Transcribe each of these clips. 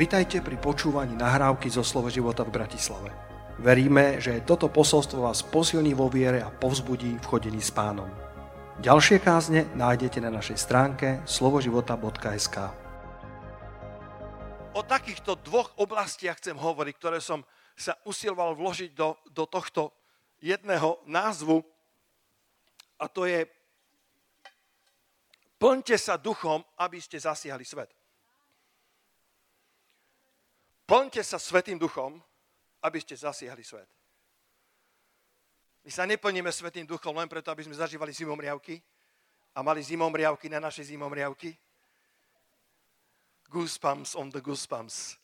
Vitajte pri počúvaní nahrávky zo Slovo života v Bratislave. Veríme, že toto posolstvo vás posilní vo viere a povzbudí v chodení s pánom. Ďalšie kázne nájdete na našej stránke slovoživota.sk O takýchto dvoch oblastiach chcem hovoriť, ktoré som sa usiloval vložiť do, do tohto jedného názvu a to je plňte sa duchom, aby ste zasiahli svet. Plňte sa Svetým duchom, aby ste zasiahli svet. My sa neplníme Svetým duchom len preto, aby sme zažívali zimomriavky a mali zimomriavky na naše zimomriavky. Goosebumps on the goosebumps.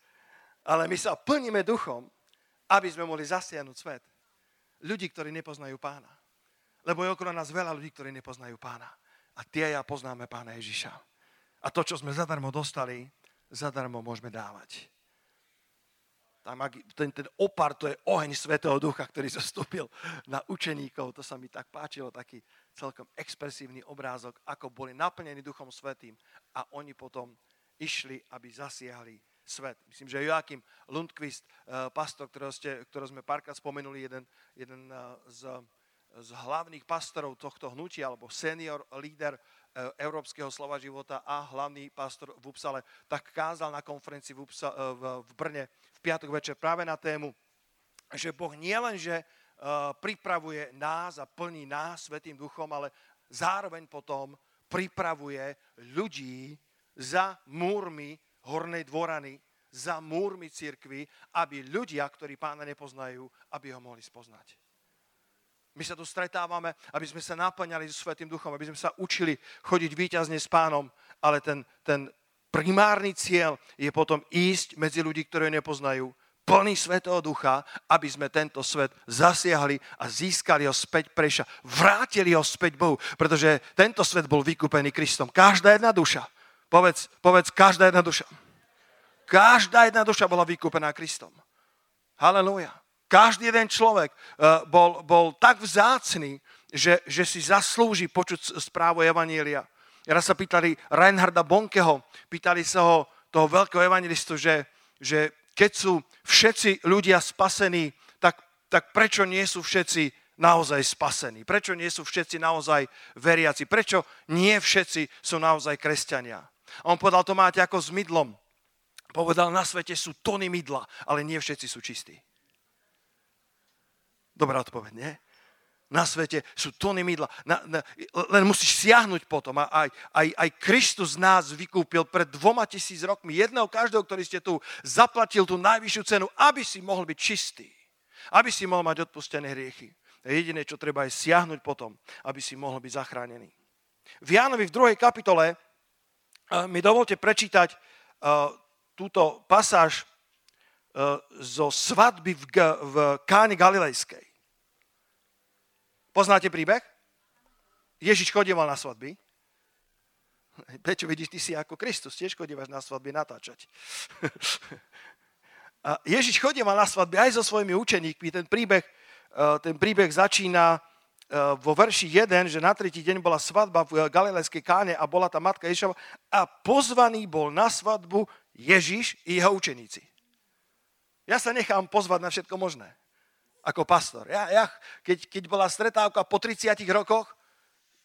Ale my sa plníme duchom, aby sme mohli zasiahnuť svet. Ľudí, ktorí nepoznajú pána. Lebo je okolo nás veľa ľudí, ktorí nepoznajú pána. A tie ja poznáme pána Ježiša. A to, čo sme zadarmo dostali, zadarmo môžeme dávať tam, ten, ten opar, to je oheň Svetého Ducha, ktorý zastúpil na učeníkov. To sa mi tak páčilo, taký celkom expresívny obrázok, ako boli naplnení Duchom Svetým a oni potom išli, aby zasiahli svet. Myslím, že Joachim Lundqvist, eh, pastor, ktorého, ste, ktorého sme párkrát spomenuli, jeden, jeden eh, z, z hlavných pastorov tohto hnutia, alebo senior líder E, Európskeho slova života a hlavný pastor v Upsale, tak kázal na konferencii v, Upsa, e, v, Brne v piatok večer práve na tému, že Boh nielenže uh, pripravuje nás a plní nás Svetým duchom, ale zároveň potom pripravuje ľudí za múrmi Hornej dvorany, za múrmi cirkvy, aby ľudia, ktorí pána nepoznajú, aby ho mohli spoznať. My sa tu stretávame, aby sme sa naplňali so Svetým duchom, aby sme sa učili chodiť výťazne s pánom, ale ten, ten primárny cieľ je potom ísť medzi ľudí, ktorí nepoznajú, plný Svetého Ducha, aby sme tento svet zasiahli a získali ho späť preša. Vrátili ho späť Bohu, pretože tento svet bol vykúpený Kristom. Každá jedna duša, povedz, povedz každá jedna duša. Každá jedna duša bola vykúpená Kristom. Halelúja. Každý jeden človek eh, bol, bol tak vzácný, že, že si zaslúži počuť správu Evanielia. Raz sa pýtali Reinharda Bonkeho, pýtali sa ho toho veľkého evangelistu, že, že keď sú všetci ľudia spasení, tak, tak prečo nie sú všetci naozaj spasení? Prečo nie sú všetci naozaj veriaci? Prečo nie všetci sú naozaj kresťania? A on povedal, to máte ako s mydlom. Povedal, na svete sú tony mydla, ale nie všetci sú čistí. Dobrá odpoveď, nie? Na svete sú tony mydla. Na, na, len musíš siahnuť potom. A aj, aj, aj Kristus nás vykúpil pred dvoma tisíc rokmi. Jedného každého, ktorý ste tu zaplatil tú najvyššiu cenu, aby si mohol byť čistý. Aby si mohol mať odpustené hriechy. Jediné, čo treba, je siahnuť potom, aby si mohol byť zachránený. V Jánovi v druhej kapitole mi dovolte prečítať túto pasáž zo svadby v, v Káne Galilejskej. Poznáte príbeh? Ježiš chodieval na svadby. Prečo vidíš, ty si ako Kristus, tiež chodívaš na svadby natáčať. A Ježiš chodieval na svadby aj so svojimi učeníkmi. Ten príbeh, e, ten príbeh začína e, vo verši 1, že na tretí deň bola svadba v Galilejskej káne a bola tá matka Ježišova a pozvaný bol na svadbu Ježiš i jeho učeníci. Ja sa nechám pozvať na všetko možné ako pastor. Ja, ja keď, keď bola stretávka po 30 rokoch,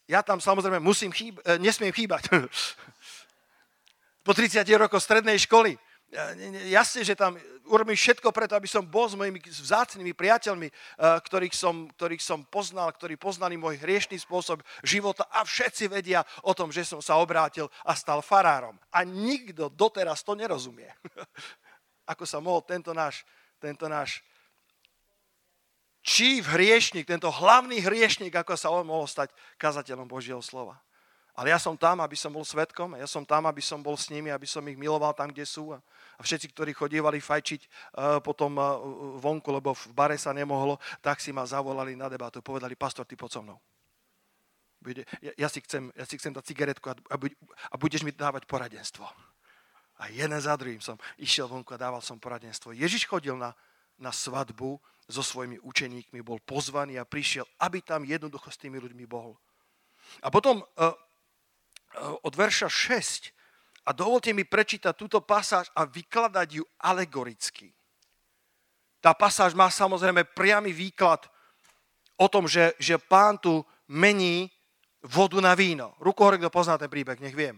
ja tam samozrejme musím chýb, e, nesmiem chýbať. po 30 rokoch strednej školy. Jasne, že tam urobím všetko preto, aby som bol s mojimi vzácnými priateľmi, e, ktorých som, ktorých som poznal, ktorí poznali môj hriešný spôsob života a všetci vedia o tom, že som sa obrátil a stal farárom. A nikto doteraz to nerozumie. Ako sa mohol tento náš, tento náš čív hriešnik, tento hlavný hriešnik, ako sa on mohol stať kazateľom Božieho slova. Ale ja som tam, aby som bol svetkom, ja som tam, aby som bol s nimi, aby som ich miloval tam, kde sú. A všetci, ktorí chodievali fajčiť uh, potom uh, vonku, lebo v bare sa nemohlo, tak si ma zavolali na debatu. Povedali, pastor, ty poď so mnou. Ja, ja, si chcem, ja si chcem dať cigaretku a, a, a budeš mi dávať poradenstvo. A jeden za druhým som išiel vonku a dával som poradenstvo. Ježiš chodil na, na svadbu so svojimi učeníkmi, bol pozvaný a prišiel, aby tam jednoducho s tými ľuďmi bol. A potom uh, uh, od verša 6 A dovolte mi prečítať túto pasáž a vykladať ju alegoricky. Tá pasáž má samozrejme priamy výklad o tom, že, že pán tu mení vodu na víno. Ruku hore, kto pozná ten príbeh, nech viem.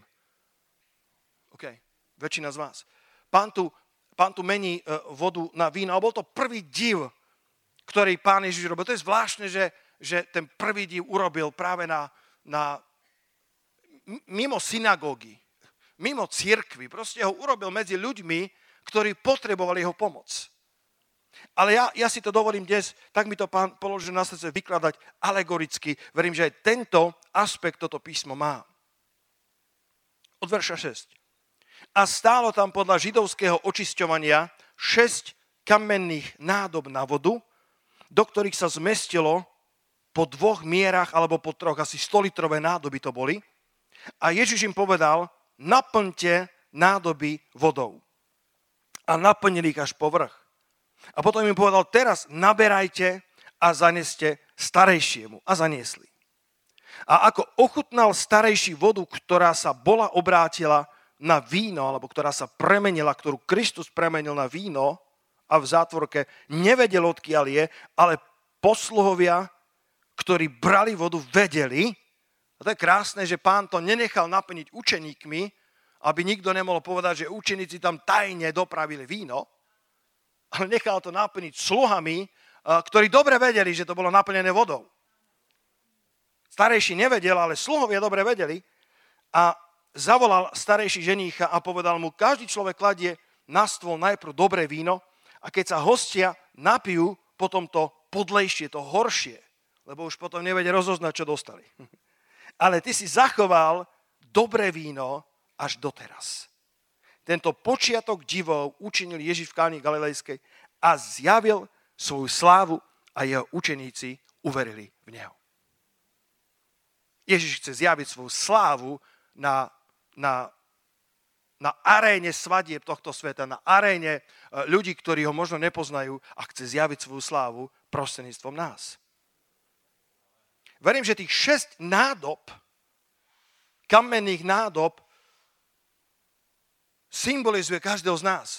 OK, väčšina z vás. Pán tu, pán tu mení e, vodu na víno. A bol to prvý div, ktorý pán Ježiš robil. To je zvláštne, že, že ten prvý div urobil práve na, na mimo synagógy, mimo církvy. Proste ho urobil medzi ľuďmi, ktorí potrebovali jeho pomoc. Ale ja, ja si to dovolím dnes, tak mi to pán položil na srdce vykladať alegoricky. Verím, že aj tento aspekt toto písmo má. Od verša 6. A stálo tam podľa židovského očisťovania šesť kamenných nádob na vodu, do ktorých sa zmestilo po dvoch mierach alebo po troch, asi 100 litrové nádoby to boli. A Ježiš im povedal, naplňte nádoby vodou. A naplnili ich až po vrch. A potom im povedal, teraz naberajte a zaneste starejšiemu. A zaniesli. A ako ochutnal starejší vodu, ktorá sa bola obrátila na víno, alebo ktorá sa premenila, ktorú Kristus premenil na víno a v zátvorke nevedel, odkiaľ je, ale posluhovia, ktorí brali vodu, vedeli. A to je krásne, že pán to nenechal naplniť učeníkmi, aby nikto nemohol povedať, že učeníci tam tajne dopravili víno, ale nechal to naplniť sluhami, ktorí dobre vedeli, že to bolo naplnené vodou. Starejší nevedel, ale sluhovia dobre vedeli a zavolal starejší ženícha a povedal mu, každý človek kladie na stôl najprv dobré víno a keď sa hostia napijú, potom to podlejšie, to horšie, lebo už potom nevedia rozoznať, čo dostali. Ale ty si zachoval dobré víno až doteraz. Tento počiatok divov učinil Ježiš v Káni Galilejskej a zjavil svoju slávu a jeho učeníci uverili v Neho. Ježiš chce zjaviť svoju slávu na, na, na aréne svadieb tohto sveta, na aréne e, ľudí, ktorí ho možno nepoznajú a chce zjaviť svoju slávu prostredníctvom nás. Verím, že tých šesť nádob, kamenných nádob, symbolizuje každého z nás.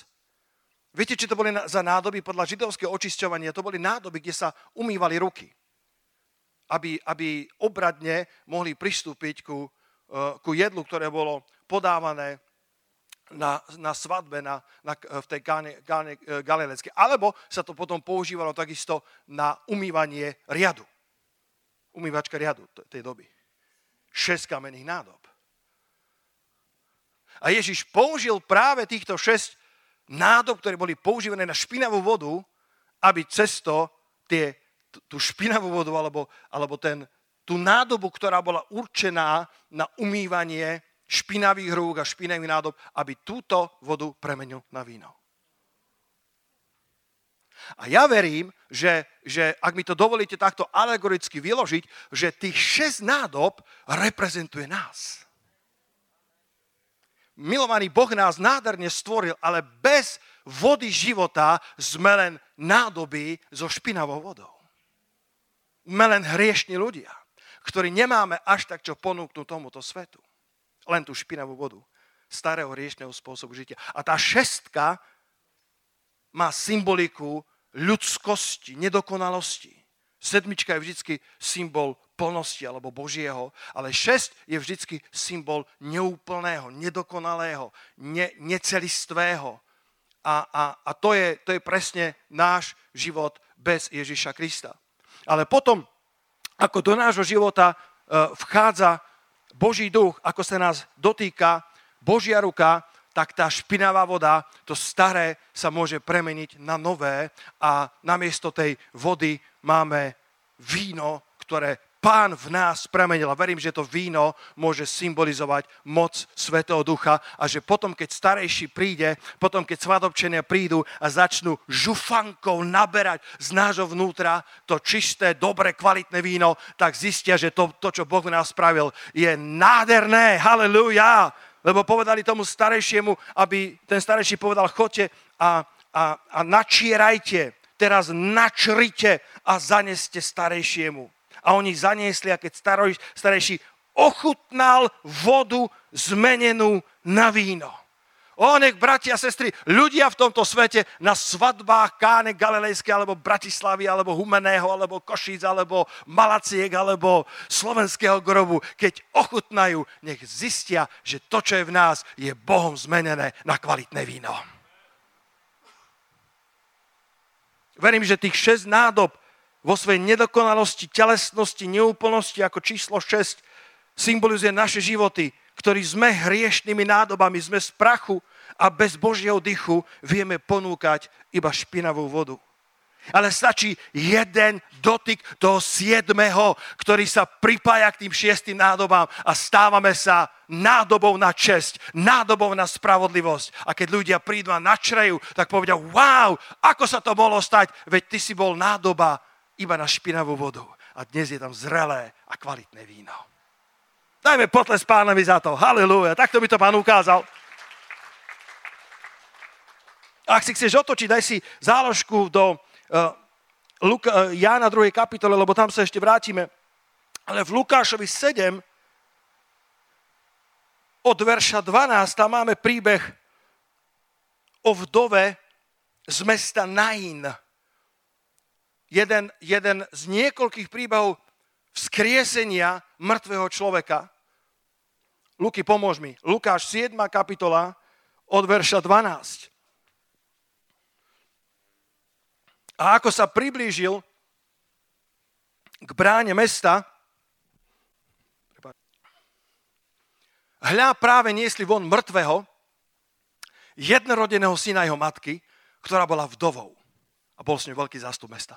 Viete, či to boli za nádoby podľa židovského očisťovania? To boli nádoby, kde sa umývali ruky. Aby, aby obradne mohli pristúpiť ku, e, ku jedlu, ktoré bolo podávané na, na svadbe na, na, v tej gáne, gáne, e, galileckej. Alebo sa to potom používalo takisto na umývanie riadu. Umývačka riadu tej doby. Šesť kamenných nádob. A Ježiš použil práve týchto šesť nádob, ktoré boli používané na špinavú vodu, aby cesto tie, tú špinavú vodu alebo, alebo ten, tú nádobu, ktorá bola určená na umývanie špinavých rúk a špinavých nádob, aby túto vodu premenil na víno. A ja verím, že, že ak mi to dovolíte takto alegoricky vyložiť, že tých šesť nádob reprezentuje nás milovaný Boh nás nádherne stvoril, ale bez vody života sme len nádoby so špinavou vodou. Sme len hriešni ľudia, ktorí nemáme až tak čo ponúknuť tomuto svetu. Len tú špinavú vodu starého hriešného spôsobu žitia. A tá šestka má symboliku ľudskosti, nedokonalosti. Sedmička je vždy symbol plnosti alebo Božieho, ale šesť je vždycky symbol neúplného, nedokonalého, ne, necelistvého. A, a, a to, je, to je presne náš život bez Ježiša Krista. Ale potom, ako do nášho života e, vchádza Boží duch, ako sa nás dotýka Božia ruka, tak tá špinavá voda, to staré sa môže premeniť na nové a namiesto tej vody máme víno, ktoré pán v nás premenil. A verím, že to víno môže symbolizovať moc Svetého Ducha a že potom, keď starejší príde, potom, keď svadobčenia prídu a začnú žufankou naberať z nášho vnútra to čisté, dobré, kvalitné víno, tak zistia, že to, to čo Boh v nás spravil, je nádherné. Halelujá! Lebo povedali tomu starejšiemu, aby ten starejší povedal, chodte a, a, a načierajte, teraz načrite a zaneste starejšiemu a oni zaniesli a keď staroj, starejší ochutnal vodu zmenenú na víno. O, nech, bratia a sestry, ľudia v tomto svete na svadbách Káne Galilejské, alebo Bratislavy, alebo Humeného, alebo Košíc, alebo Malaciek, alebo Slovenského grobu, keď ochutnajú, nech zistia, že to, čo je v nás, je Bohom zmenené na kvalitné víno. Verím, že tých šesť nádob vo svojej nedokonalosti, telesnosti, neúplnosti ako číslo 6 symbolizuje naše životy, ktorí sme hriešnými nádobami, sme z prachu a bez Božieho dychu vieme ponúkať iba špinavú vodu. Ale stačí jeden dotyk toho siedmeho, ktorý sa pripája k tým šiestým nádobám a stávame sa nádobou na česť, nádobou na spravodlivosť. A keď ľudia prídu a načrejú, tak povedia, wow, ako sa to mohlo stať, veď ty si bol nádoba iba na špinavú vodu. A dnes je tam zrelé a kvalitné víno. Dajme potles pánovi za to. Halilúja. Takto by to pán ukázal. Ak si chceš otočiť, daj si záložku do uh, Luka, uh, Jána 2. kapitole, lebo tam sa ešte vrátime. Ale v Lukášovi 7 od verša 12 tam máme príbeh o vdove z mesta Nain. Jeden, jeden z niekoľkých príbehov vzkriesenia mŕtvého človeka. Luky, pomôž mi. Lukáš 7. kapitola od verša 12. A ako sa priblížil k bráne mesta, hľa práve niesli von mŕtvého, jednorodeného syna jeho matky, ktorá bola vdovou. A bol s ňou veľký zástup mesta.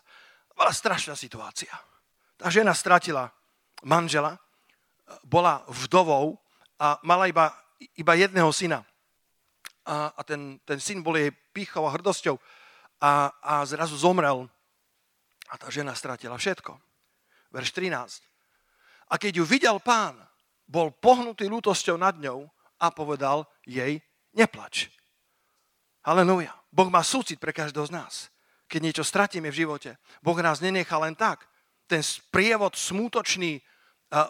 Bola strašná situácia. Tá žena stratila manžela, bola vdovou a mala iba, iba jedného syna. A, a ten, ten syn bol jej pýchou a hrdosťou a, a zrazu zomrel. A tá žena stratila všetko. Verš 13. A keď ju videl pán, bol pohnutý lútosťou nad ňou a povedal jej, neplač. Halleluja. Boh má súcit pre každého z nás. Keď niečo stratíme v živote, Boh nás nenechá len tak. Ten sprievod smútočný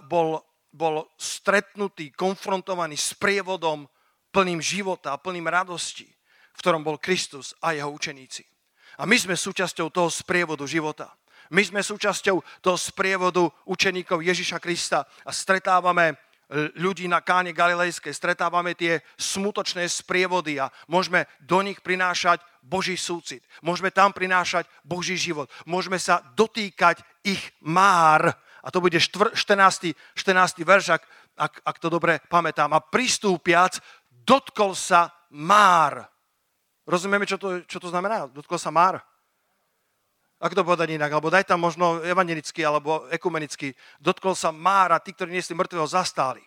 bol bol stretnutý, konfrontovaný s prievodom plným života a plným radosti, v ktorom bol Kristus a jeho učeníci. A my sme súčasťou toho sprievodu života. My sme súčasťou toho sprievodu učeníkov Ježiša Krista a stretávame ľudí na káne Galilejskej, stretávame tie smutočné sprievody a môžeme do nich prinášať Boží súcit. Môžeme tam prinášať Boží život. Môžeme sa dotýkať ich már, a to bude 14. 14. verš, ak, ak, ak to dobre pamätám. A pristúpiac, dotkol sa már. Rozumieme, čo to, čo to znamená? Dotkol sa már? Ako to povedať inak? Alebo daj tam možno evangelický alebo ekumenický. Dotkol sa mára, tí, ktorí niesli mŕtvého, zastáli.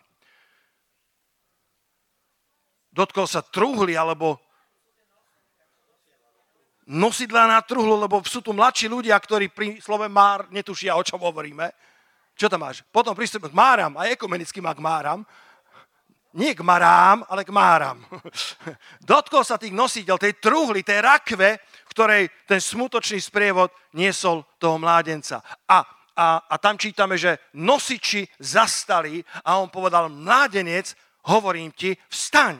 Dotkol sa truhly alebo nosidla na truhlu, lebo sú tu mladší ľudia, ktorí pri slove már netušia, o čom hovoríme. Čo tam máš? Potom prístup k máram, aj ekumenicky má k máram. Nie k marám, ale k máram. Dotkol sa tých nositeľ, tej truhly, tej rakve, ktorej ten smutočný sprievod niesol toho mládenca. A, a, a tam čítame, že nosiči zastali a on povedal, mládenec, hovorím ti, vstaň.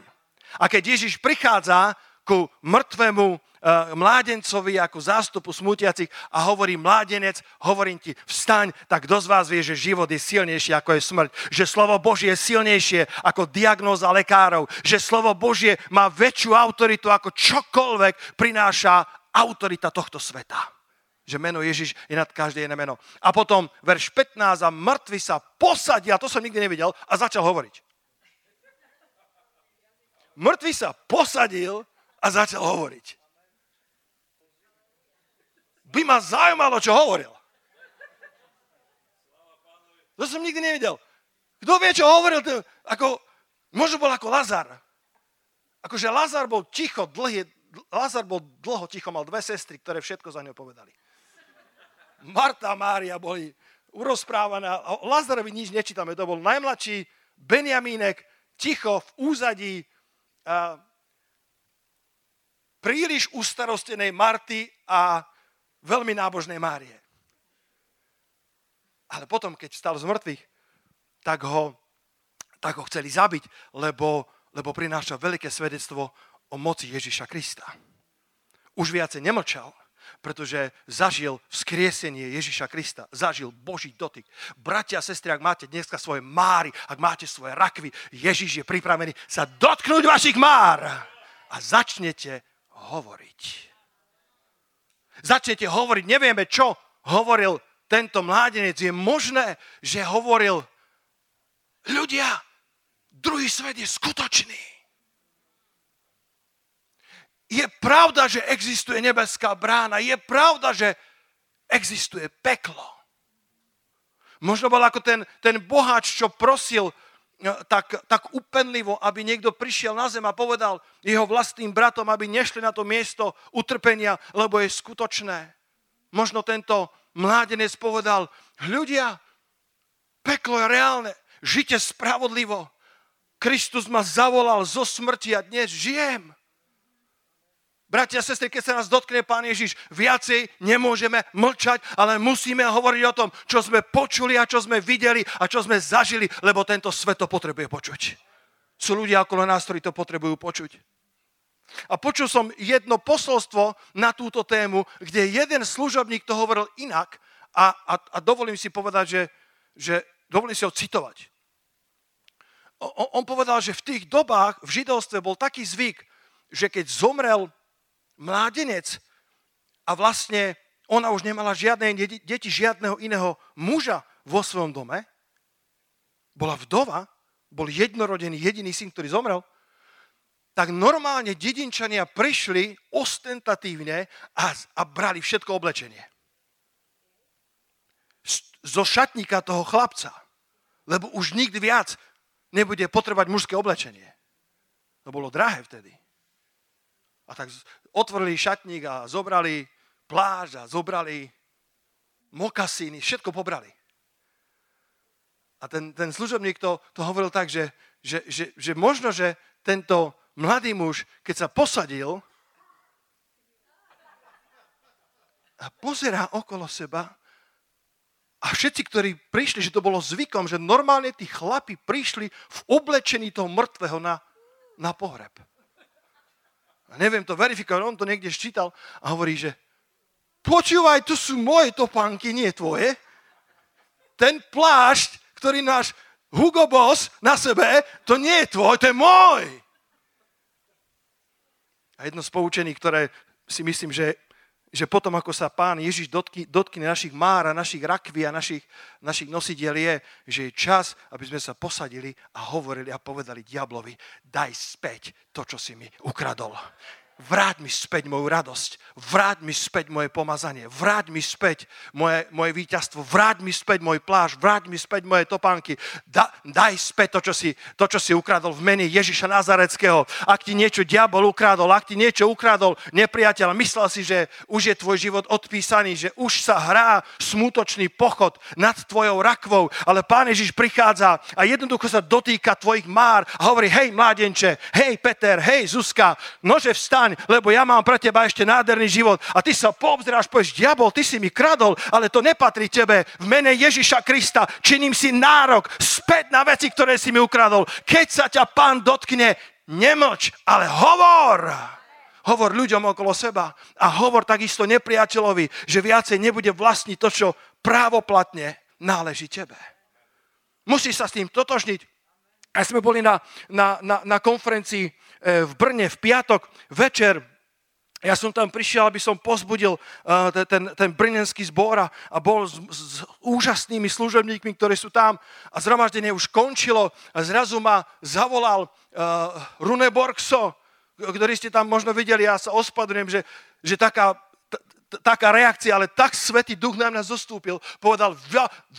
A keď Ježiš prichádza ku mŕtvemu Eh, mládencovi ako zástupu smutiacich a hovorí mládenec, hovorím ti, vstaň, tak kto z vás vie, že život je silnejší ako je smrť, že slovo Božie je silnejšie ako diagnóza lekárov, že slovo Božie má väčšiu autoritu ako čokoľvek prináša autorita tohto sveta že meno Ježiš je nad každé jedné meno. A potom verš 15 a mŕtvy sa posadil, a to som nikdy nevidel, a začal hovoriť. Mŕtvy sa posadil a začal hovoriť by ma zaujímalo, čo hovoril. To som nikdy nevidel. Kto vie, čo hovoril? Ako, možno bol ako Lazar. Akože Lazar bol ticho, dlhý, Lazar bol dlho ticho, mal dve sestry, ktoré všetko za ňou povedali. Marta a Mária boli urozprávané. A Lazarovi nič nečítame. To bol najmladší Benjamínek, ticho v úzadí a príliš ustarostenej Marty a veľmi nábožnej Márie. Ale potom, keď vstal z mŕtvych, tak ho tak ho chceli zabiť, lebo, lebo prináša veľké svedectvo o moci Ježiša Krista. Už viacej nemlčal, pretože zažil vzkriesenie Ježiša Krista, zažil Boží dotyk. Bratia a sestry, ak máte dneska svoje máry, ak máte svoje rakvy, Ježiš je pripravený sa dotknúť vašich már a začnete hovoriť. Začnete hovoriť, nevieme čo hovoril tento mládenec. Je možné, že hovoril, ľudia, druhý svet je skutočný. Je pravda, že existuje nebeská brána. Je pravda, že existuje peklo. Možno bol ako ten, ten boháč, čo prosil no, tak, tak upenlivo, aby niekto prišiel na zem a povedal jeho vlastným bratom, aby nešli na to miesto utrpenia, lebo je skutočné. Možno tento mládenec povedal, ľudia, peklo je reálne, žite spravodlivo. Kristus ma zavolal zo smrti a dnes žijem. Bratia a sestry, keď sa nás dotkne Pán Ježiš, viacej nemôžeme mlčať, ale musíme hovoriť o tom, čo sme počuli a čo sme videli a čo sme zažili, lebo tento svet to potrebuje počuť. Sú ľudia okolo nás, ktorí to potrebujú počuť. A počul som jedno posolstvo na túto tému, kde jeden služobník to hovoril inak a, a, a dovolím si povedať, že, že dovolím si ho citovať. O, on povedal, že v tých dobách v židovstve bol taký zvyk, že keď zomrel mládenec a vlastne ona už nemala žiadne deti, žiadneho iného muža vo svojom dome, bola vdova, bol jednorodený jediný syn, ktorý zomrel, tak normálne dedinčania prišli ostentatívne a, a brali všetko oblečenie. Zo šatníka toho chlapca. Lebo už nikdy viac nebude potrebať mužské oblečenie. To bolo drahé vtedy. A tak otvorili šatník a zobrali pláž a zobrali mokasíny, všetko pobrali. A ten, ten služobník to, to hovoril tak, že, že, že, že možno, že tento mladý muž, keď sa posadil a pozerá okolo seba a všetci, ktorí prišli, že to bolo zvykom, že normálne tí chlapi prišli v oblečení toho mŕtvého na, na pohreb. A neviem to verifikovať, on to niekde ščítal a hovorí, že počúvaj, tu sú moje topánky, nie tvoje. Ten plášť, ktorý náš Hugo Boss na sebe, to nie je tvoj, to je môj. A jedno z poučení, ktoré si myslím, že, že potom, ako sa pán Ježiš dotkne, dotkne našich már a našich rakví a našich, našich nosidiel je, že je čas, aby sme sa posadili a hovorili a povedali diablovi, daj späť to, čo si mi ukradol vráť mi späť moju radosť, vráť mi späť moje pomazanie, vráť mi späť moje, moje víťazstvo, vráť mi späť môj pláž, vráť mi späť moje topánky, da, daj späť to čo, si, to, čo si ukradol v mene Ježiša Nazareckého. Ak ti niečo diabol ukradol, ak ti niečo ukradol nepriateľ, myslel si, že už je tvoj život odpísaný, že už sa hrá smutočný pochod nad tvojou rakvou, ale Pán Ježiš prichádza a jednoducho sa dotýka tvojich már a hovorí, hej mládenče, hej Peter, hej Zuzka, nože vstaň, vstaň, lebo ja mám pre teba ešte nádherný život. A ty sa poobzráš, povieš, diabol, ty si mi kradol, ale to nepatrí tebe. V mene Ježiša Krista činím si nárok späť na veci, ktoré si mi ukradol. Keď sa ťa pán dotkne, nemlč, ale hovor. Hovor ľuďom okolo seba a hovor takisto nepriateľovi, že viacej nebude vlastniť to, čo právoplatne náleží tebe. Musíš sa s tým totožniť. A sme boli na, na, na, na konferencii v Brne v piatok večer. Ja som tam prišiel, aby som pozbudil uh, ten, ten brnenský zbor a, bol s, s úžasnými služobníkmi, ktorí sú tam. A zhromaždenie už končilo a zrazu ma zavolal uh, Rune Borgso, ktorý ste tam možno videli, ja sa ospadujem, že, že taká, taká reakcia, ale tak Svetý Duch na mňa zostúpil, povedal,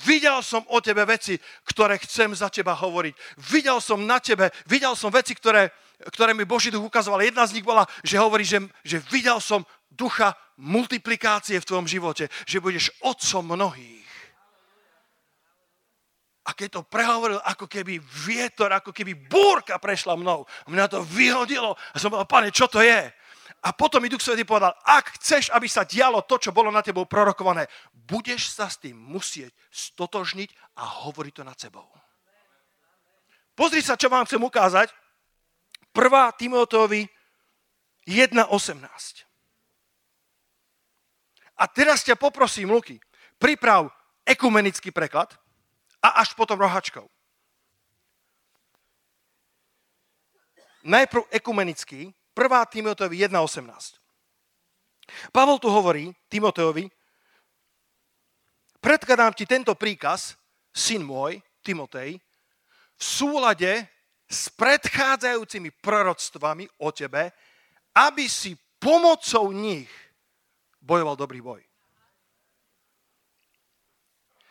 videl som o tebe veci, ktoré chcem za teba hovoriť. Videl som na tebe, videl som veci, ktoré, ktoré mi Boží duch ukazoval. Jedna z nich bola, že hovorí, že, že videl som ducha multiplikácie v tvojom živote, že budeš otcom mnohých. A keď to prehovoril, ako keby vietor, ako keby búrka prešla mnou. Mňa to vyhodilo a som povedal, pane, čo to je? A potom mi Duch Svetý povedal, ak chceš, aby sa dialo to, čo bolo na tebou prorokované, budeš sa s tým musieť stotožniť a hovoriť to nad sebou. Pozri sa, čo vám chcem ukázať. 1. Timoteovi 1.18. A teraz ťa poprosím, Luky, priprav ekumenický preklad a až potom rohačkou. Najprv ekumenický, 1. Timoteovi 1.18. Pavol tu hovorí Timoteovi, predkladám ti tento príkaz, syn môj, Timotej, v súlade s predchádzajúcimi proroctvami o tebe, aby si pomocou nich bojoval dobrý boj.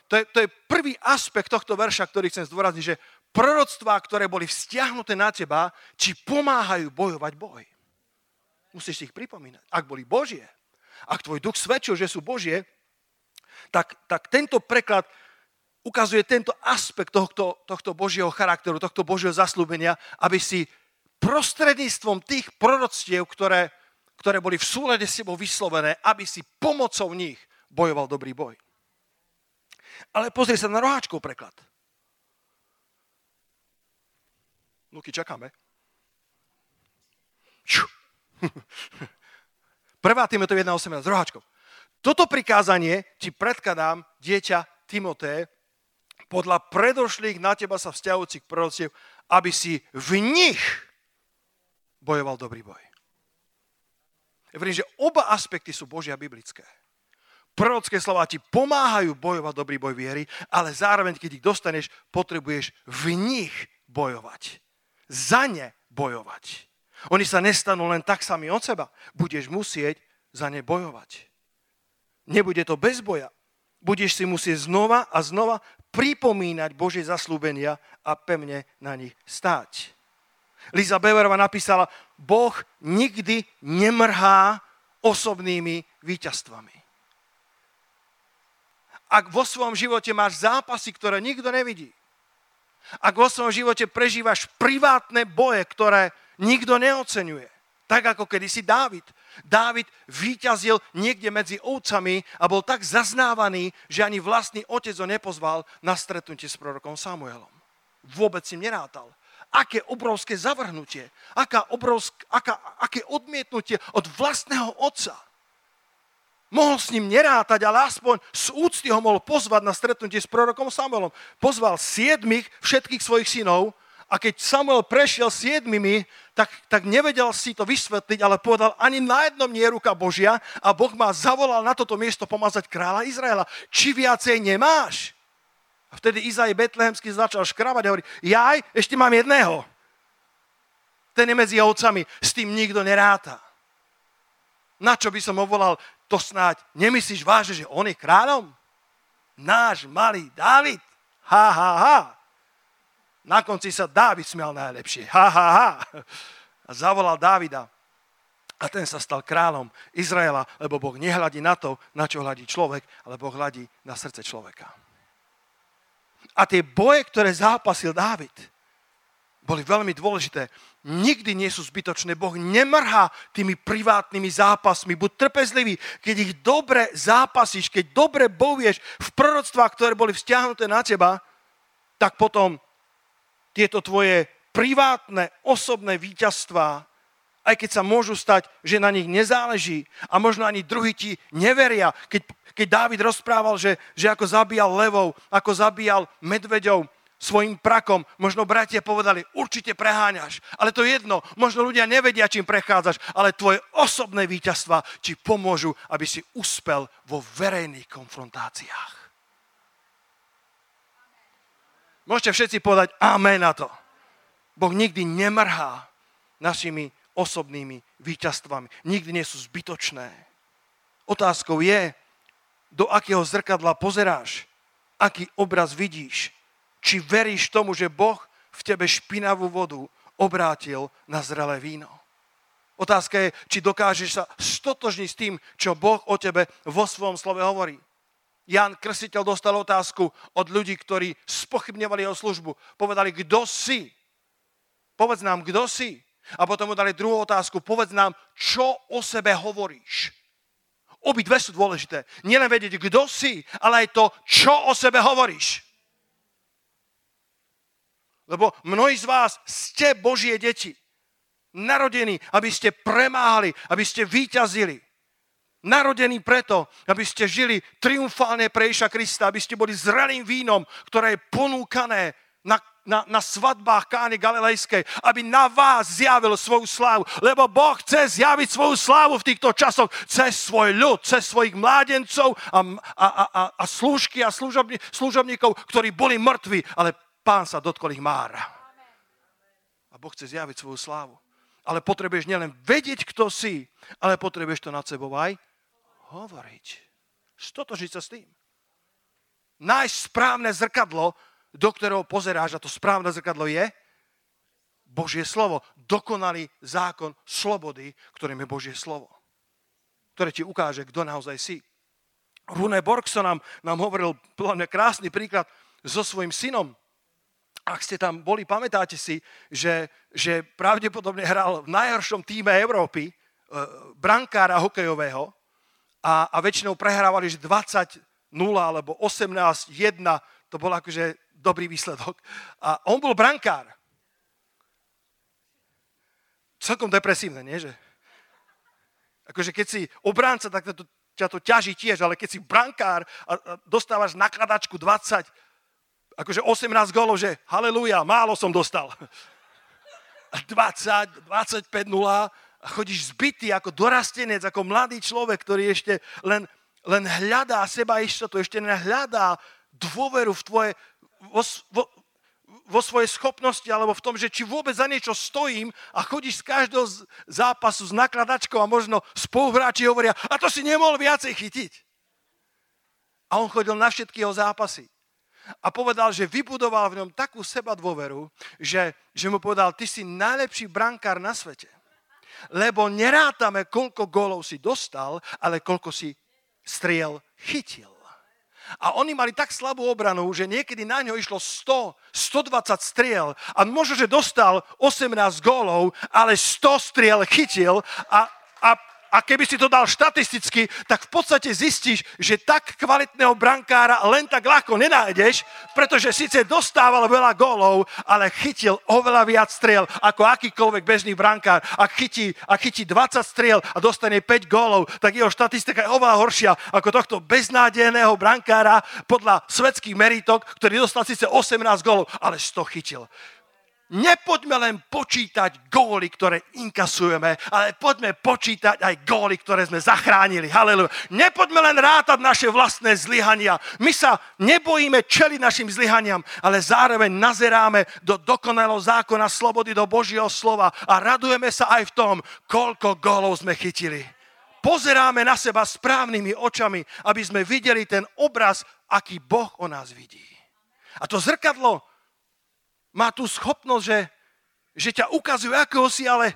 To je, to je prvý aspekt tohto verša, ktorý chcem zdôrazniť, že proroctvá, ktoré boli vzťahnuté na teba, či pomáhajú bojovať boj. Musíš si ich pripomínať. Ak boli Božie, ak tvoj duch svedčil, že sú Božie, tak, tak tento preklad ukazuje tento aspekt tohto, tohto Božieho charakteru, tohto Božieho zaslúbenia, aby si prostredníctvom tých proroctiev, ktoré, ktoré boli v súlade s tebou vyslovené, aby si pomocou nich bojoval dobrý boj. Ale pozri sa na roháčkov preklad. Luky, čakáme. Prvá Timotev 1.18, roháčkov. Toto prikázanie ti predkladám, dieťa Timoté, podľa predošlých na teba sa vzťahujúcich prorociev, aby si v nich bojoval dobrý boj. Verím, že oba aspekty sú Božia biblické. Prorocké slova ti pomáhajú bojovať dobrý boj viery, ale zároveň, keď ich dostaneš, potrebuješ v nich bojovať. Za ne bojovať. Oni sa nestanú len tak sami od seba. Budeš musieť za ne bojovať. Nebude to bez boja. Budeš si musieť znova a znova pripomínať Božie zaslúbenia a pevne na nich stáť. Liza Beverová napísala, Boh nikdy nemrhá osobnými víťazstvami. Ak vo svojom živote máš zápasy, ktoré nikto nevidí, ak vo svojom živote prežívaš privátne boje, ktoré nikto neocenuje, tak ako kedysi Dávid. Dávid vyťazil niekde medzi ovcami a bol tak zaznávaný, že ani vlastný otec ho nepozval na stretnutie s prorokom Samuelom. Vôbec si nerátal. Aké obrovské zavrhnutie, aká obrovsk, aká, aké odmietnutie od vlastného otca. Mohol s ním nerátať, ale aspoň z úcty ho mohol pozvať na stretnutie s prorokom Samuelom. Pozval siedmých všetkých svojich synov a keď Samuel prešiel siedmimi, tak, tak nevedel si to vysvetliť, ale povedal, ani na jednom nie je ruka Božia a Boh ma zavolal na toto miesto pomazať kráľa Izraela. Či viacej nemáš? A vtedy Izaj Betlehemský začal škrabať a hovorí, jaj, ešte mám jedného. Ten je medzi ovcami, s tým nikto neráta. Na čo by som ho volal, to snáď nemyslíš vážne, že on je kráľom? Náš malý David. Ha, ha, ha. Na konci sa Dávid smial najlepšie. Ha, ha, ha. A zavolal Dávida. A ten sa stal kráľom Izraela, lebo Boh nehľadí na to, na čo hľadí človek, ale Boh hľadí na srdce človeka. A tie boje, ktoré zápasil Dávid, boli veľmi dôležité. Nikdy nie sú zbytočné. Boh nemrhá tými privátnymi zápasmi. Buď trpezlivý, keď ich dobre zápasíš, keď dobre bojuješ v proroctvách, ktoré boli vzťahnuté na teba, tak potom tieto tvoje privátne, osobné víťazstvá, aj keď sa môžu stať, že na nich nezáleží a možno ani druhí ti neveria. Keď, keď Dávid rozprával, že, že ako zabíjal levov, ako zabíjal medveďov svojim prakom, možno bratia povedali, určite preháňaš, ale to je jedno, možno ľudia nevedia, čím prechádzaš, ale tvoje osobné víťazstva ti pomôžu, aby si uspel vo verejných konfrontáciách. Môžete všetci povedať amen na to. Boh nikdy nemrhá našimi osobnými víťazstvami. Nikdy nie sú zbytočné. Otázkou je, do akého zrkadla pozeráš, aký obraz vidíš, či veríš tomu, že Boh v tebe špinavú vodu obrátil na zrelé víno. Otázka je, či dokážeš sa stotožniť s tým, čo Boh o tebe vo svojom slove hovorí. Jan Krsiteľ dostal otázku od ľudí, ktorí spochybňovali jeho službu. Povedali, kto si? Povedz nám, kto si? A potom mu dali druhú otázku. Povedz nám, čo o sebe hovoríš. Obidve sú dôležité. Nielen vedieť, kto si, ale aj to, čo o sebe hovoríš. Lebo mnohí z vás ste Božie deti. Narodení, aby ste premáhali, aby ste vyťazili. Narodení preto, aby ste žili triumfálne pre Iša Krista, aby ste boli zrelým vínom, ktoré je ponúkané na, na, na svadbách Kány Galilejskej, aby na vás zjavil svoju slávu. Lebo Boh chce zjaviť svoju slávu v týchto časoch cez svoj ľud, cez svojich mládencov a, a, a, a služky a služobní, služobníkov, ktorí boli mŕtvi, ale pán sa dotkol ich mára. A Boh chce zjaviť svoju slávu. Ale potrebuješ nielen vedieť, kto si, ale potrebuješ to nad sebou aj hovoriť. Stotožiť sa s tým. Nájsť správne zrkadlo, do ktorého pozeráš, a to správne zrkadlo je Božie slovo. Dokonalý zákon slobody, ktorým je Božie slovo. Ktoré ti ukáže, kto naozaj si. Rune Borgson nám, nám hovoril mňa krásny príklad so svojím synom. Ak ste tam boli, pamätáte si, že, že pravdepodobne hral v najhoršom týme Európy, e, brankára hokejového a, a väčšinou prehrávali, že 20 0 alebo 18 1, to bol akože dobrý výsledok. A on bol brankár. Celkom depresívne, nie? Že, akože keď si obránca, tak to, ťa to ťaží tiež, ale keď si brankár a, a dostávaš nakladačku 20, akože 18 golov, že haleluja, málo som dostal. 20, 25, 0 a chodíš zbytý ako dorastenec, ako mladý človek, ktorý ešte len, len hľadá seba istotu, ešte len hľadá dôveru v tvoje, vo, vo, vo svojej schopnosti alebo v tom, že či vôbec za niečo stojím a chodíš z každého zápasu s nakladačkou a možno spoluhráči hovoria, a to si nemohol viacej chytiť. A on chodil na všetky jeho zápasy. A povedal, že vybudoval v ňom takú seba dôveru, že, že mu povedal, ty si najlepší brankár na svete. Lebo nerátame, koľko gólov si dostal, ale koľko si striel chytil. A oni mali tak slabú obranu, že niekedy na ňo išlo 100, 120 striel a možno, že dostal 18 gólov, ale 100 striel chytil a, a a keby si to dal štatisticky, tak v podstate zistíš, že tak kvalitného brankára len tak ľahko nenájdeš, pretože síce dostával veľa gólov, ale chytil oveľa viac striel ako akýkoľvek bežný brankár. Ak chytí, ak chytí 20 striel a dostane 5 gólov, tak jeho štatistika je oveľa horšia ako tohto beznádejného brankára podľa svetských meritok, ktorý dostal síce 18 gólov, ale 100 chytil. Nepoďme len počítať góly, ktoré inkasujeme, ale poďme počítať aj góly, ktoré sme zachránili. Haleluja. Nepoďme len rátať naše vlastné zlyhania. My sa nebojíme čeliť našim zlyhaniam, ale zároveň nazeráme do dokonalého zákona slobody, do Božieho slova a radujeme sa aj v tom, koľko gólov sme chytili. Pozeráme na seba správnymi očami, aby sme videli ten obraz, aký Boh o nás vidí. A to zrkadlo má tú schopnosť, že, že ťa ukazuje, akého si, ale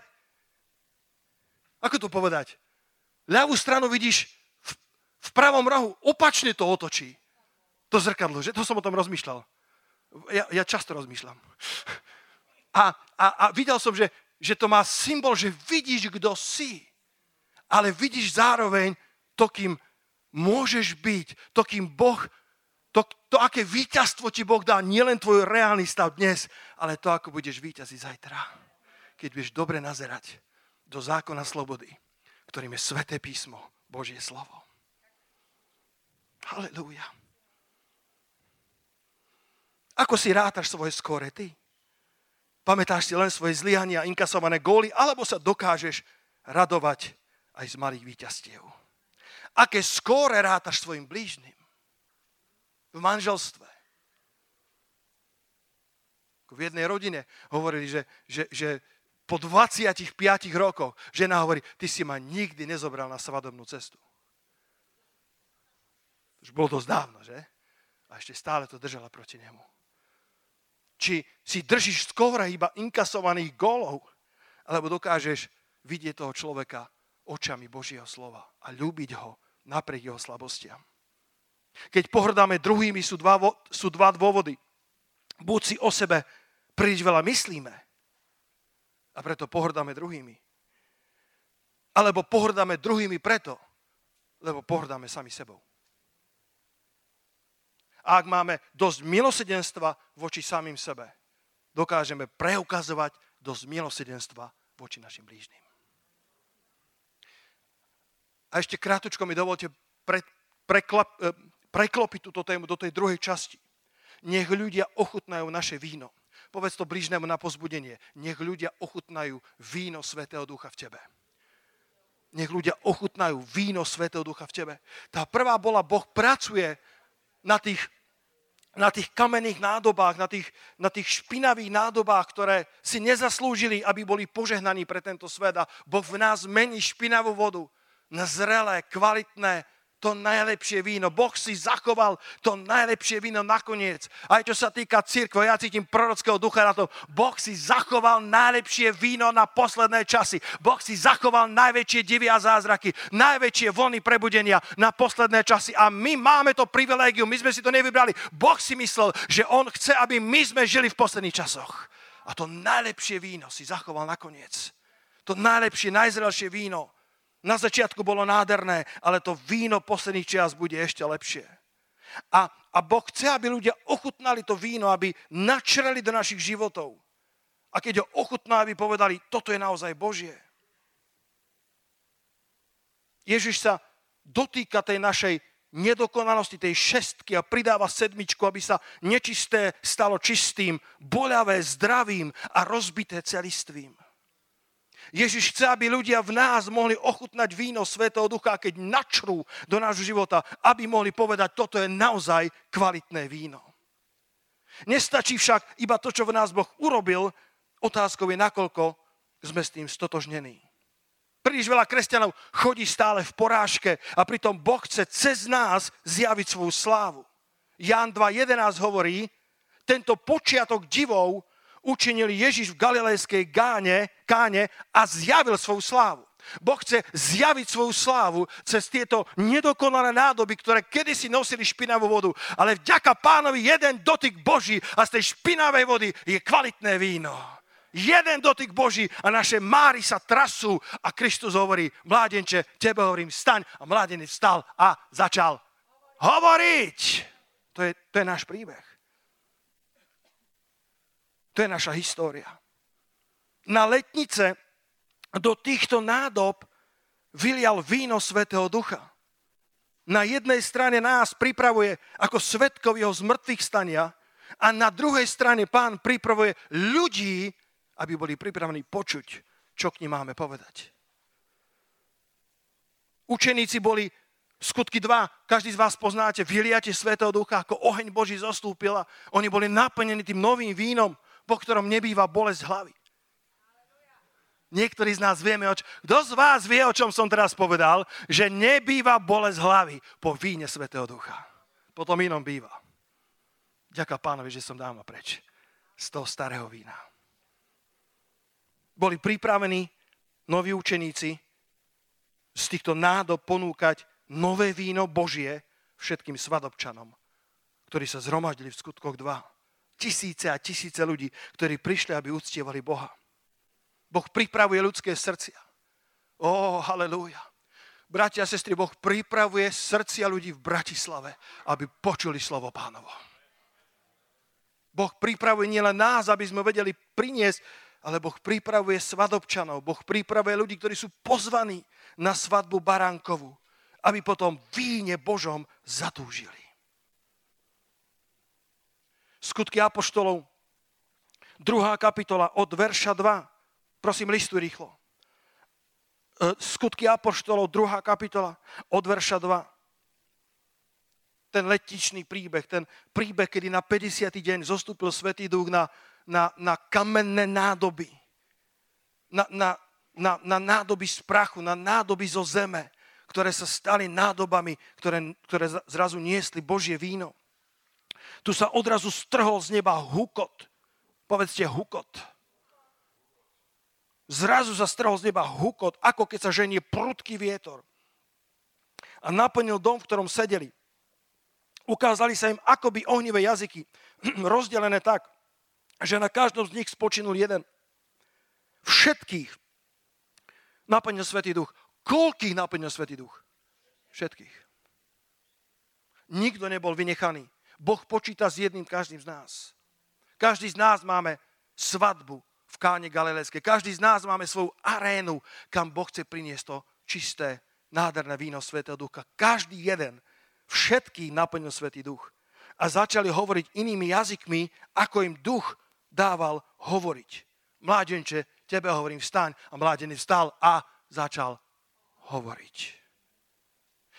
ako to povedať? Ľavú stranu vidíš v, v pravom rohu, opačne to otočí. To zrkadlo, že to som o tom rozmýšľal. Ja, ja často rozmýšľam. A, a, a videl som, že, že to má symbol, že vidíš, kto si, ale vidíš zároveň to, kým môžeš byť, to, kým Boh to, aké víťazstvo ti Boh dá, nielen tvoj reálny stav dnes, ale to, ako budeš víťaziť zajtra. Keď budeš dobre nazerať do zákona slobody, ktorým je sveté písmo, Božie slovo. Halelúja. Ako si rátaš svoje skóre ty? Pamätáš si len svoje zlyhania, inkasované góly, alebo sa dokážeš radovať aj z malých víťazstiev? Aké skóre rátaš svojim blížnym? V manželstve. V jednej rodine hovorili, že, že, že po 25 rokoch žena hovorí, ty si ma nikdy nezobral na svadobnú cestu. Už bolo dosť dávno, že? A ešte stále to držala proti nemu. Či si držíš skôr iba inkasovaných golov, alebo dokážeš vidieť toho človeka očami Božieho slova a ľúbiť ho napriek jeho slabostiam. Keď pohrdáme druhými, sú dva, sú dva dôvody. Buď si o sebe príliš veľa myslíme a preto pohrdáme druhými. Alebo pohrdáme druhými preto, lebo pohrdáme sami sebou. A ak máme dosť milosedenstva voči samým sebe, dokážeme preukazovať dosť milosedenstva voči našim blížnym. A ešte krátučko mi dovolte pre, preklap, e, preklopiť túto tému do tej druhej časti. Nech ľudia ochutnajú naše víno. Povedz to blížnemu na pozbudenie. Nech ľudia ochutnajú víno Svetého Ducha v tebe. Nech ľudia ochutnajú víno Svetého Ducha v tebe. Tá prvá bola, Boh pracuje na tých, na tých kamenných nádobách, na tých, na tých špinavých nádobách, ktoré si nezaslúžili, aby boli požehnaní pre tento svet. A Boh v nás mení špinavú vodu na zrelé, kvalitné, to najlepšie víno. Boh si zachoval to najlepšie víno nakoniec. Aj čo sa týka církve, ja cítim prorockého ducha na to. Boh si zachoval najlepšie víno na posledné časy. Boh si zachoval najväčšie divy a zázraky, najväčšie vlny prebudenia na posledné časy. A my máme to privilégium, my sme si to nevybrali. Boh si myslel, že On chce, aby my sme žili v posledných časoch. A to najlepšie víno si zachoval nakoniec. To najlepšie, najzrelšie víno na začiatku bolo nádherné, ale to víno posledných čias bude ešte lepšie. A, a Boh chce, aby ľudia ochutnali to víno, aby načreli do našich životov. A keď ho ochutná, aby povedali, toto je naozaj Božie. Ježiš sa dotýka tej našej nedokonalosti, tej šestky a pridáva sedmičku, aby sa nečisté stalo čistým, boľavé zdravým a rozbité celistvým. Ježiš chce, aby ľudia v nás mohli ochutnať víno Svetého Ducha, keď načrú do nášho života, aby mohli povedať, toto je naozaj kvalitné víno. Nestačí však iba to, čo v nás Boh urobil, otázkou je, nakoľko sme s tým stotožnení. Príliš veľa kresťanov chodí stále v porážke a pritom Boh chce cez nás zjaviť svoju slávu. Ján 2.11 hovorí, tento počiatok divov učinil Ježiš v galilejskej gáne, káne a zjavil svoju slávu. Boh chce zjaviť svoju slávu cez tieto nedokonalé nádoby, ktoré kedysi nosili špinavú vodu. Ale vďaka pánovi jeden dotyk Boží a z tej špinavej vody je kvalitné víno. Jeden dotyk Boží a naše máry sa trasú a Kristus hovorí, mládenče, tebe hovorím, staň. A mládený vstal a začal hovoriť. To je, to je náš príbeh. To je naša história. Na letnice do týchto nádob vylial víno Svetého Ducha. Na jednej strane nás pripravuje ako svetkov jeho zmrtvých stania a na druhej strane pán pripravuje ľudí, aby boli pripravení počuť, čo k nim máme povedať. Učeníci boli skutky 2, každý z vás poznáte, vyliate Svetého Ducha, ako oheň Boží zostúpil a oni boli naplnení tým novým vínom po ktorom nebýva bolesť hlavy. Niektorí z nás vieme, oč... kto z vás vie, o čom som teraz povedal, že nebýva bolesť hlavy po víne Svetého Ducha. Potom inom býva. Ďaká pánovi, že som dávno preč z toho starého vína. Boli pripravení noví učeníci z týchto nádob ponúkať nové víno Božie všetkým svadobčanom, ktorí sa zhromaždili v skutkoch 2 tisíce a tisíce ľudí, ktorí prišli, aby uctievali Boha. Boh pripravuje ľudské srdcia. Ó, oh, halleluja. Bratia a sestry, Boh pripravuje srdcia ľudí v Bratislave, aby počuli slovo pánovo. Boh pripravuje nielen nás, aby sme vedeli priniesť, ale Boh pripravuje svadobčanov. Boh pripravuje ľudí, ktorí sú pozvaní na svadbu baránkovú, aby potom víne Božom zatúžili. Skutky Apoštolov, druhá kapitola od verša 2. Prosím, listuj rýchlo. E, Skutky Apoštolov, druhá kapitola od verša 2. Ten letičný príbeh, ten príbeh, kedy na 50. deň zostúpil Svetý Duch na, na, na kamenné nádoby. Na, na, na, na nádoby z prachu, na nádoby zo zeme, ktoré sa stali nádobami, ktoré, ktoré zrazu niesli Božie víno tu sa odrazu strhol z neba hukot. Povedzte hukot. Zrazu sa strhol z neba hukot, ako keď sa ženie prudký vietor. A naplnil dom, v ktorom sedeli. Ukázali sa im akoby ohnivé jazyky, rozdelené tak, že na každom z nich spočinul jeden. Všetkých naplnil Svetý Duch. Koľkých naplnil Svetý Duch? Všetkých. Nikto nebol vynechaný. Boh počíta s jedným každým z nás. Každý z nás máme svadbu v káne Galilejskej. Každý z nás máme svoju arénu, kam Boh chce priniesť to čisté, nádherné víno Svetého Ducha. Každý jeden, všetkých naplnil Svetý Duch. A začali hovoriť inými jazykmi, ako im duch dával hovoriť. Mládenče, tebe hovorím, vstaň. A mládený vstal a začal hovoriť.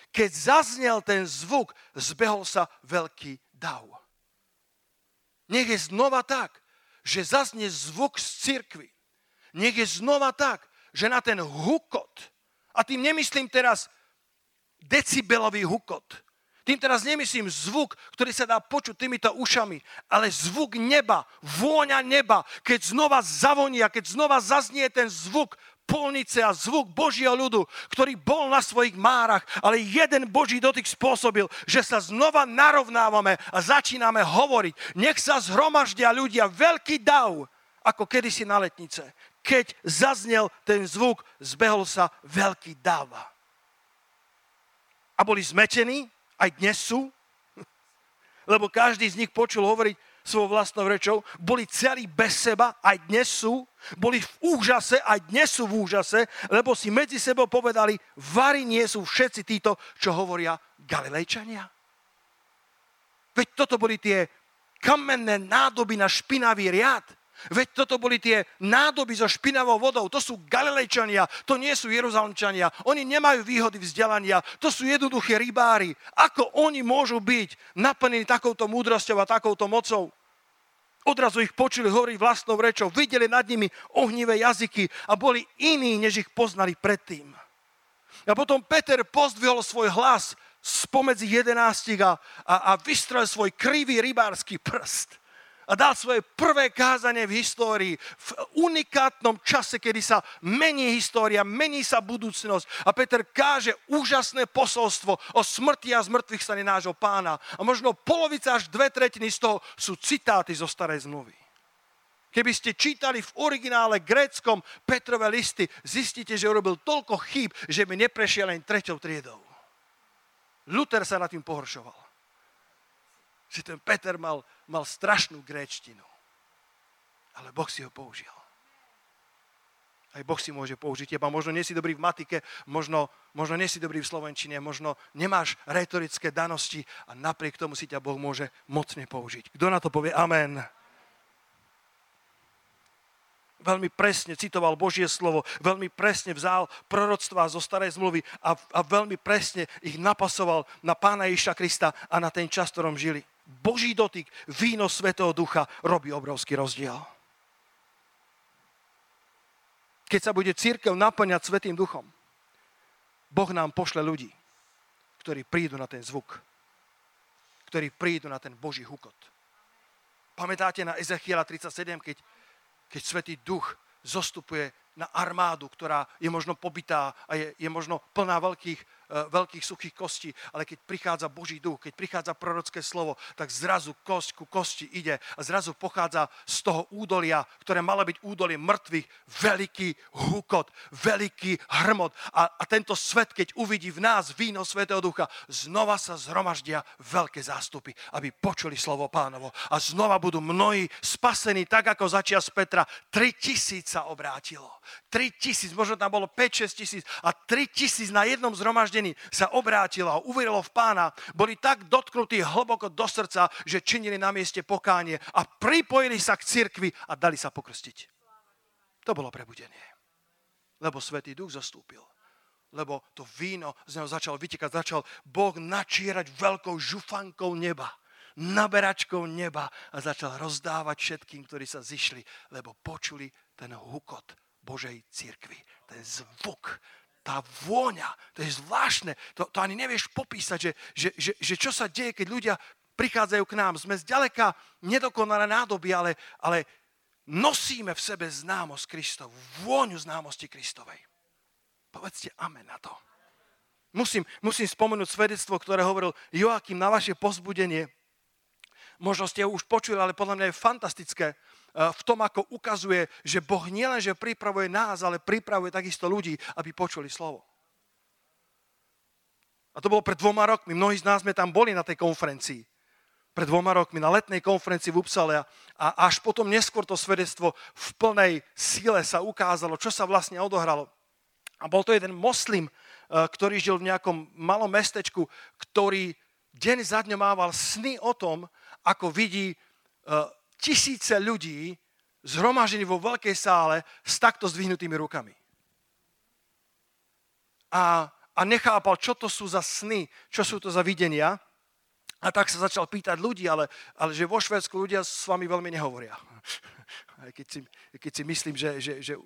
Keď zaznel ten zvuk, zbehol sa veľký dav. Nech je znova tak, že zaznie zvuk z cirkvy. Nech je znova tak, že na ten hukot, a tým nemyslím teraz decibelový hukot, tým teraz nemyslím zvuk, ktorý sa dá počuť týmito ušami, ale zvuk neba, vôňa neba, keď znova zavoní a keď znova zaznie ten zvuk polnice a zvuk Božieho ľudu, ktorý bol na svojich márach, ale jeden Boží dotyk spôsobil, že sa znova narovnávame a začíname hovoriť. Nech sa zhromaždia ľudia, veľký dav, ako kedysi na letnice. Keď zaznel ten zvuk, zbehol sa veľký dav. A boli zmetení, aj dnes sú, lebo každý z nich počul hovoriť svojou vlastnou rečou, boli celí bez seba, aj dnes sú, boli v úžase, aj dnes sú v úžase, lebo si medzi sebou povedali, vari nie sú všetci títo, čo hovoria Galilejčania. Veď toto boli tie kamenné nádoby na špinavý riad. Veď toto boli tie nádoby so špinavou vodou. To sú Galilejčania, to nie sú Jeruzalemčania. Oni nemajú výhody vzdelania, to sú jednoduché rybári. Ako oni môžu byť naplnení takouto múdrosťou a takouto mocou? Odrazu ich počuli hovoriť vlastnou rečou, videli nad nimi ohnivé jazyky a boli iní, než ich poznali predtým. A potom Peter pozdvihol svoj hlas spomedzi jedenáctik a, a, a vystrel svoj krivý rybársky prst a dal svoje prvé kázanie v histórii, v unikátnom čase, kedy sa mení história, mení sa budúcnosť. A Peter káže úžasné posolstvo o smrti a zmrtvých stane nášho pána. A možno polovica až dve tretiny z toho sú citáty zo starej zmluvy. Keby ste čítali v originále gréckom Petrové listy, zistíte, že urobil toľko chýb, že by neprešiel len treťou triedou. Luther sa na tým pohoršoval že ten Peter mal, mal strašnú gréčtinu. Ale Boh si ho použil. Aj Boh si môže použiť teba. Možno nie si dobrý v matike, možno, možno nie si dobrý v slovenčine, možno nemáš retorické danosti a napriek tomu si ťa Boh môže mocne použiť. Kto na to povie amen? veľmi presne citoval Božie slovo, veľmi presne vzal proroctvá zo starej zmluvy a, a veľmi presne ich napasoval na pána Ježiša Krista a na ten čas, ktorom žili. Boží dotyk, víno Svetého Ducha robí obrovský rozdiel. Keď sa bude církev naplňať Svetým Duchom, Boh nám pošle ľudí, ktorí prídu na ten zvuk, ktorí prídu na ten Boží hukot. Pamätáte na Ezechiela 37, keď, keď Svetý Duch zostupuje na armádu, ktorá je možno pobytá a je, je možno plná veľkých veľkých suchých kostí, ale keď prichádza Boží duch, keď prichádza prorocké slovo, tak zrazu kosť ku kosti ide a zrazu pochádza z toho údolia, ktoré malo byť údolie mŕtvych, veľký hukot, veľký hrmot. A, a tento svet, keď uvidí v nás víno Svetého Ducha, znova sa zhromaždia veľké zástupy, aby počuli slovo pánovo. A znova budú mnohí spasení, tak ako začia z Petra. 3 tisíc sa obrátilo. 3 tisíc, možno tam bolo 5-6 tisíc a 3 tisíc na jednom zhromaždení zhromaždení sa obrátilo a uverilo v pána, boli tak dotknutí hlboko do srdca, že činili na mieste pokánie a pripojili sa k cirkvi a dali sa pokrstiť. To bolo prebudenie. Lebo Svetý Duch zastúpil. Lebo to víno z neho začalo vytekať, začal Boh načírať veľkou žufankou neba naberačkou neba a začal rozdávať všetkým, ktorí sa zišli, lebo počuli ten hukot Božej církvy, ten zvuk, tá vôňa, to je zvláštne, to, to ani nevieš popísať, že, že, že, že čo sa deje, keď ľudia prichádzajú k nám. Sme zďaleka nedokonalé nádoby, ale, ale nosíme v sebe známosť Kristov, vôňu známosti Kristovej. Povedzte amen na to. Musím, musím spomenúť svedectvo, ktoré hovoril Joachim na vaše pozbudenie. Možno ste ho už počuli, ale podľa mňa je fantastické v tom, ako ukazuje, že Boh nielenže pripravuje nás, ale pripravuje takisto ľudí, aby počuli slovo. A to bolo pred dvoma rokmi. Mnohí z nás sme tam boli na tej konferencii. pred dvoma rokmi na letnej konferencii v Upsale a až potom neskôr to svedectvo v plnej sile sa ukázalo, čo sa vlastne odohralo. A bol to jeden moslim, eh, ktorý žil v nejakom malom mestečku, ktorý deň za dňom mával sny o tom, ako vidí eh, tisíce ľudí zhromaždení vo veľkej sále s takto zdvihnutými rukami. A, a nechápal, čo to sú za sny, čo sú to za videnia. A tak sa začal pýtať ľudí, ale, ale že vo Švedsku ľudia s vami veľmi nehovoria. Keď si, keď si myslím, že, že, že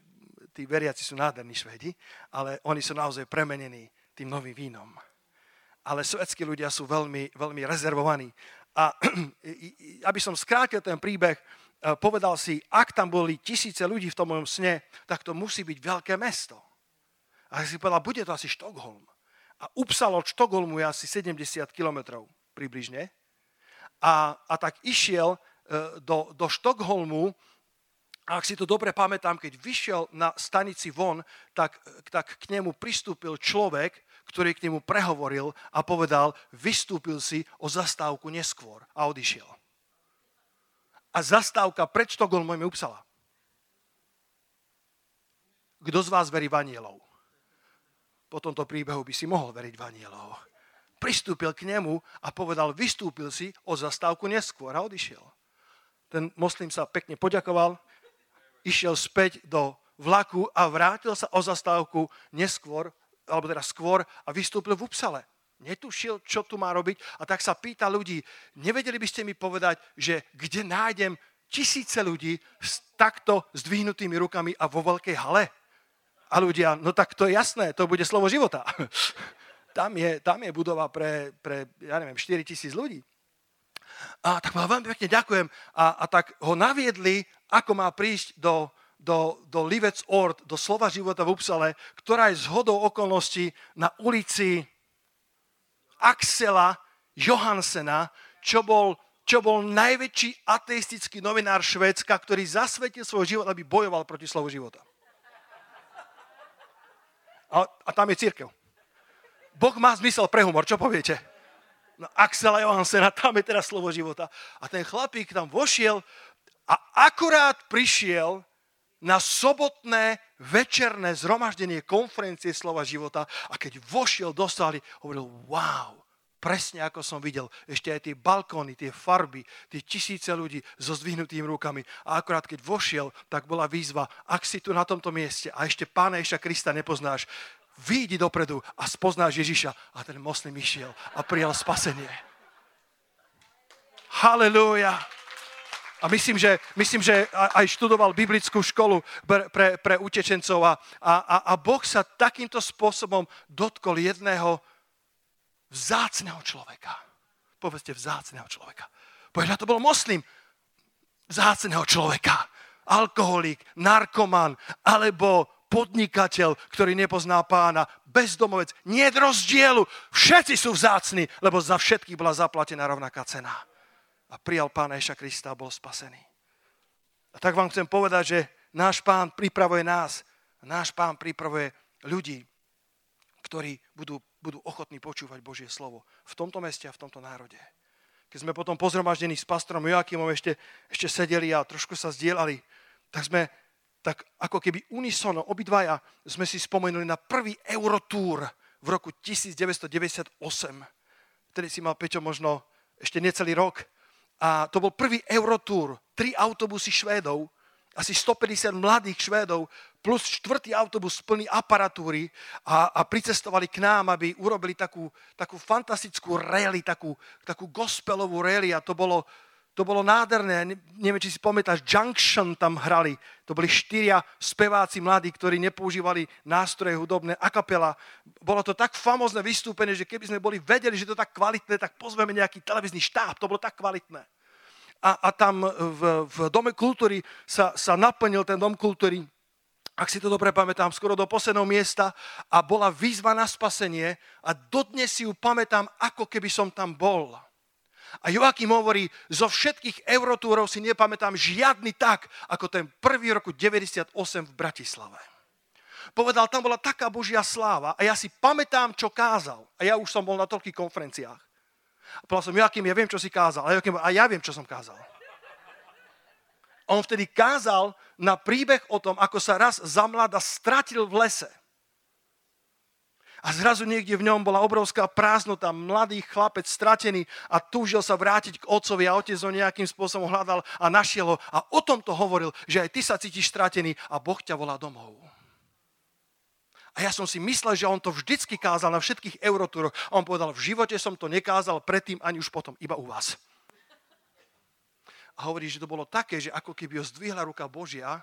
tí veriaci sú nádherní Švedi, ale oni sú naozaj premenení tým novým vínom. Ale svetskí ľudia sú veľmi, veľmi rezervovaní. A aby som skrátil ten príbeh, e, povedal si, ak tam boli tisíce ľudí v tom mojom sne, tak to musí byť veľké mesto. A si povedal, bude to asi Štokholm. A Upsal od Štokholmu je asi 70 kilometrov približne. A, a tak išiel e, do, do Štokholmu a ak si to dobre pamätám, keď vyšiel na stanici von, tak, tak k nemu pristúpil človek, ktorý k nemu prehovoril a povedal, vystúpil si o zastávku neskôr a odišiel. A zastávka pred Štokholmom je upsala. Kto z vás verí v anielov? Po tomto príbehu by si mohol veriť v anielov pristúpil k nemu a povedal, vystúpil si o zastávku neskôr a odišiel. Ten moslim sa pekne poďakoval, išiel späť do vlaku a vrátil sa o zastávku neskôr, alebo teda skôr a vystúpil v Upsale. Netušil, čo tu má robiť a tak sa pýta ľudí, nevedeli by ste mi povedať, že kde nájdem tisíce ľudí s takto zdvihnutými rukami a vo veľkej hale? A ľudia, no tak to je jasné, to bude slovo života. tam je, tam je budova pre, pre, ja neviem, 4 tisíc ľudí. A tak veľmi pekne ďakujem. A, a tak ho naviedli, ako má prísť do, do, do Livec Ort, do Slova života v Upsale, ktorá je zhodou okolností na ulici Axela Johansena, čo bol, čo bol najväčší ateistický novinár Švédska, ktorý zasvetil svoj život, aby bojoval proti slovu života. A, a tam je církev. Boh má zmysel pre humor, čo poviete? No, Axela Johansena, tam je teraz slovo života. A ten chlapík tam vošiel a akurát prišiel na sobotné večerné zhromaždenie konferencie slova života a keď vošiel do sály, hovoril, wow, presne ako som videl, ešte aj tie balkóny, tie farby, tie tisíce ľudí so zdvihnutými rukami. A akurát keď vošiel, tak bola výzva, ak si tu na tomto mieste a ešte Pána Ježa Krista nepoznáš, výjdi dopredu a spoznáš Ježiša. A ten moslim išiel a prijal spasenie. Halelúja. A myslím, že, myslím, že aj študoval biblickú školu pre, pre, pre utečencov a, a, a Boh sa takýmto spôsobom dotkol jedného vzácného človeka. Povedzte vzácného človeka. Povedz, to bol moslim. Vzácného človeka. Alkoholik, narkoman, alebo podnikateľ, ktorý nepozná pána, bezdomovec, nie rozdielu. Všetci sú vzácni, lebo za všetkých bola zaplatená rovnaká cena. A prijal pána Ježa Krista a bol spasený. A tak vám chcem povedať, že náš pán pripravuje nás. Náš pán pripravuje ľudí, ktorí budú, budú ochotní počúvať Božie slovo v tomto meste a v tomto národe. Keď sme potom pozromaždení s pastorom Joakimom ešte, ešte sedeli a trošku sa zdieľali, tak sme tak ako keby unisono, obidvaja sme si spomenuli na prvý Eurotúr v roku 1998. Vtedy si mal Peťo možno ešte necelý rok. A to bol prvý Eurotúr. Tri autobusy Švédov, asi 150 mladých Švédov, plus štvrtý autobus plný aparatúry a, a pricestovali k nám, aby urobili takú, takú fantastickú rally, takú, takú gospelovú rally a to bolo, to bolo nádherné, neviem, či si pamätáš, Junction tam hrali. To boli štyria speváci mladí, ktorí nepoužívali nástroje hudobné, a kapela. Bolo to tak famozne vystúpenie, že keby sme boli vedeli, že to tak kvalitné, tak pozveme nejaký televízny štáb. To bolo tak kvalitné. A, a tam v, v Dome kultúry sa, sa naplnil ten Dom kultúry, ak si to dobre pamätám, skoro do posledného miesta a bola výzva na spasenie a dodnes si ju pamätám, ako keby som tam bol. A Joachim hovorí, zo všetkých eurotúrov si nepamätám žiadny tak, ako ten prvý roku 98 v Bratislave. Povedal, tam bola taká Božia sláva a ja si pamätám, čo kázal. A ja už som bol na toľkých konferenciách. A povedal som, Joachim, ja viem, čo si kázal. A, Joachim, a ja viem, čo som kázal. On vtedy kázal na príbeh o tom, ako sa raz za mlada stratil v lese. A zrazu niekde v ňom bola obrovská prázdnota, mladý chlapec stratený a túžil sa vrátiť k otcovi a otec ho nejakým spôsobom hľadal a našiel ho. A o tom to hovoril, že aj ty sa cítiš stratený a Boh ťa volá domov. A ja som si myslel, že on to vždycky kázal na všetkých eurotúroch. A on povedal, v živote som to nekázal predtým ani už potom, iba u vás. A hovorí, že to bolo také, že ako keby ho zdvihla ruka Božia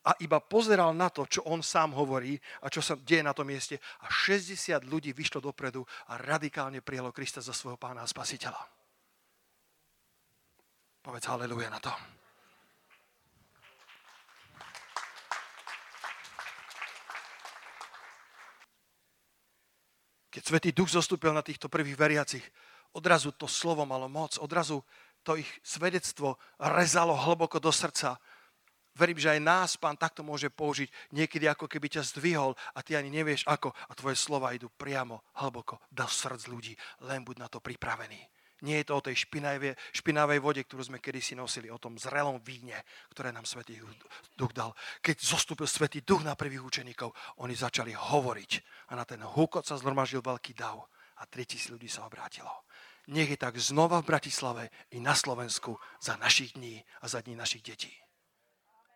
a iba pozeral na to, čo on sám hovorí a čo sa deje na tom mieste. A 60 ľudí vyšlo dopredu a radikálne prijalo Krista za svojho pána a spasiteľa. Povedz haleluja na to. Keď Svetý Duch zostúpil na týchto prvých veriacich, odrazu to slovo malo moc, odrazu to ich svedectvo rezalo hlboko do srdca. Verím, že aj nás pán takto môže použiť. Niekedy ako keby ťa zdvihol a ty ani nevieš ako a tvoje slova idú priamo hlboko do srdc ľudí. Len buď na to pripravený. Nie je to o tej špinavej, špinavej vode, ktorú sme kedysi nosili, o tom zrelom víne, ktoré nám Svetý Duch dal. Keď zostúpil Svetý Duch na prvých učeníkov, oni začali hovoriť a na ten húkot sa zhromaždil veľký dav a 3000 ľudí sa obrátilo. Nech je tak znova v Bratislave i na Slovensku za našich dní a za dní našich detí.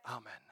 Amen.